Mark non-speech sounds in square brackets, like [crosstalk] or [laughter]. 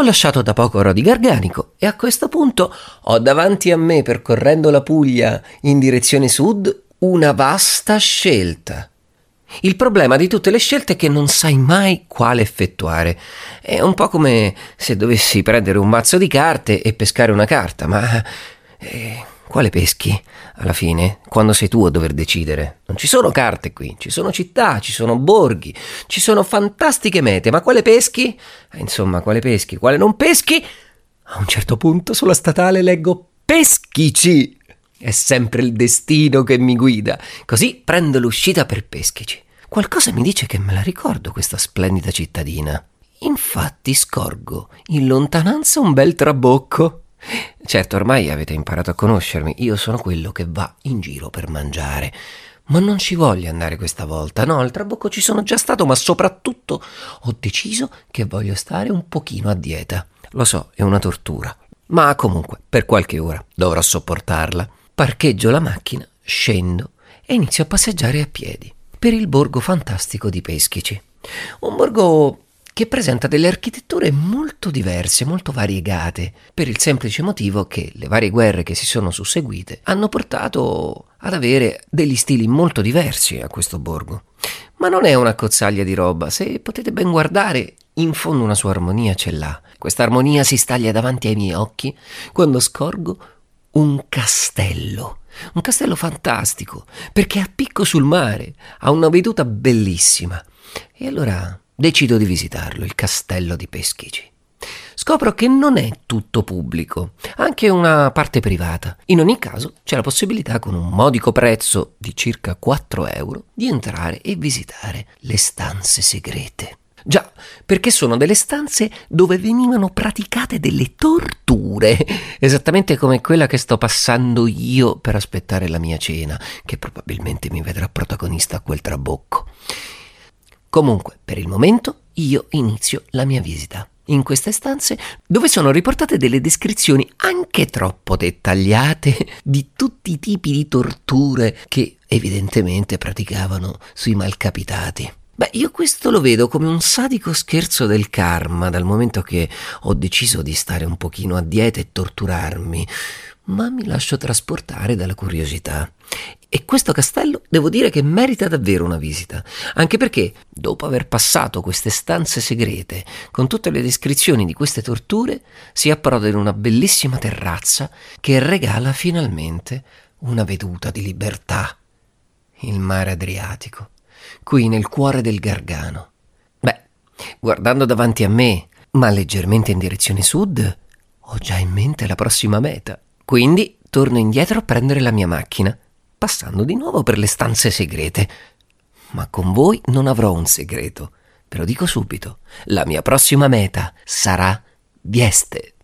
Ho lasciato da poco Rodi Garganico e a questo punto ho davanti a me, percorrendo la Puglia in direzione sud, una vasta scelta. Il problema di tutte le scelte è che non sai mai quale effettuare. È un po' come se dovessi prendere un mazzo di carte e pescare una carta, ma eh, quale peschi alla fine, quando sei tu a dover decidere? Non ci sono carte qui, ci sono città, ci sono borghi, ci sono fantastiche mete, ma quale peschi? Eh, insomma, quale peschi, quale non peschi? A un certo punto sulla statale leggo Peschici. È sempre il destino che mi guida. Così prendo l'uscita per Peschici. Qualcosa mi dice che me la ricordo questa splendida cittadina. Infatti scorgo in lontananza un bel trabocco. Certo, ormai avete imparato a conoscermi, io sono quello che va in giro per mangiare. Ma non ci voglio andare questa volta, no, al trabocco ci sono già stato, ma soprattutto ho deciso che voglio stare un pochino a dieta. Lo so, è una tortura, ma comunque per qualche ora dovrò sopportarla parcheggio la macchina, scendo e inizio a passeggiare a piedi per il borgo fantastico di Peschici. Un borgo che presenta delle architetture molto diverse, molto variegate, per il semplice motivo che le varie guerre che si sono susseguite hanno portato ad avere degli stili molto diversi a questo borgo. Ma non è una cozzaglia di roba, se potete ben guardare, in fondo una sua armonia ce l'ha. Questa armonia si staglia davanti ai miei occhi quando scorgo un castello. Un castello fantastico, perché è a picco sul mare, ha una veduta bellissima. E allora decido di visitarlo, il castello di Peschici. Scopro che non è tutto pubblico, anche una parte privata. In ogni caso c'è la possibilità, con un modico prezzo di circa 4 euro, di entrare e visitare le stanze segrete. Già, perché sono delle stanze dove venivano praticate delle torture, esattamente come quella che sto passando io per aspettare la mia cena, che probabilmente mi vedrà protagonista a quel trabocco. Comunque, per il momento, io inizio la mia visita in queste stanze dove sono riportate delle descrizioni anche troppo dettagliate [laughs] di tutti i tipi di torture che evidentemente praticavano sui malcapitati. Beh, io questo lo vedo come un sadico scherzo del karma, dal momento che ho deciso di stare un pochino a dieta e torturarmi, ma mi lascio trasportare dalla curiosità. E questo castello devo dire che merita davvero una visita, anche perché, dopo aver passato queste stanze segrete, con tutte le descrizioni di queste torture, si approda in una bellissima terrazza che regala finalmente una veduta di libertà. Il mare Adriatico qui nel cuore del Gargano. Beh, guardando davanti a me, ma leggermente in direzione sud, ho già in mente la prossima meta. Quindi torno indietro a prendere la mia macchina, passando di nuovo per le stanze segrete. Ma con voi non avrò un segreto. Ve lo dico subito, la mia prossima meta sarà Vieste.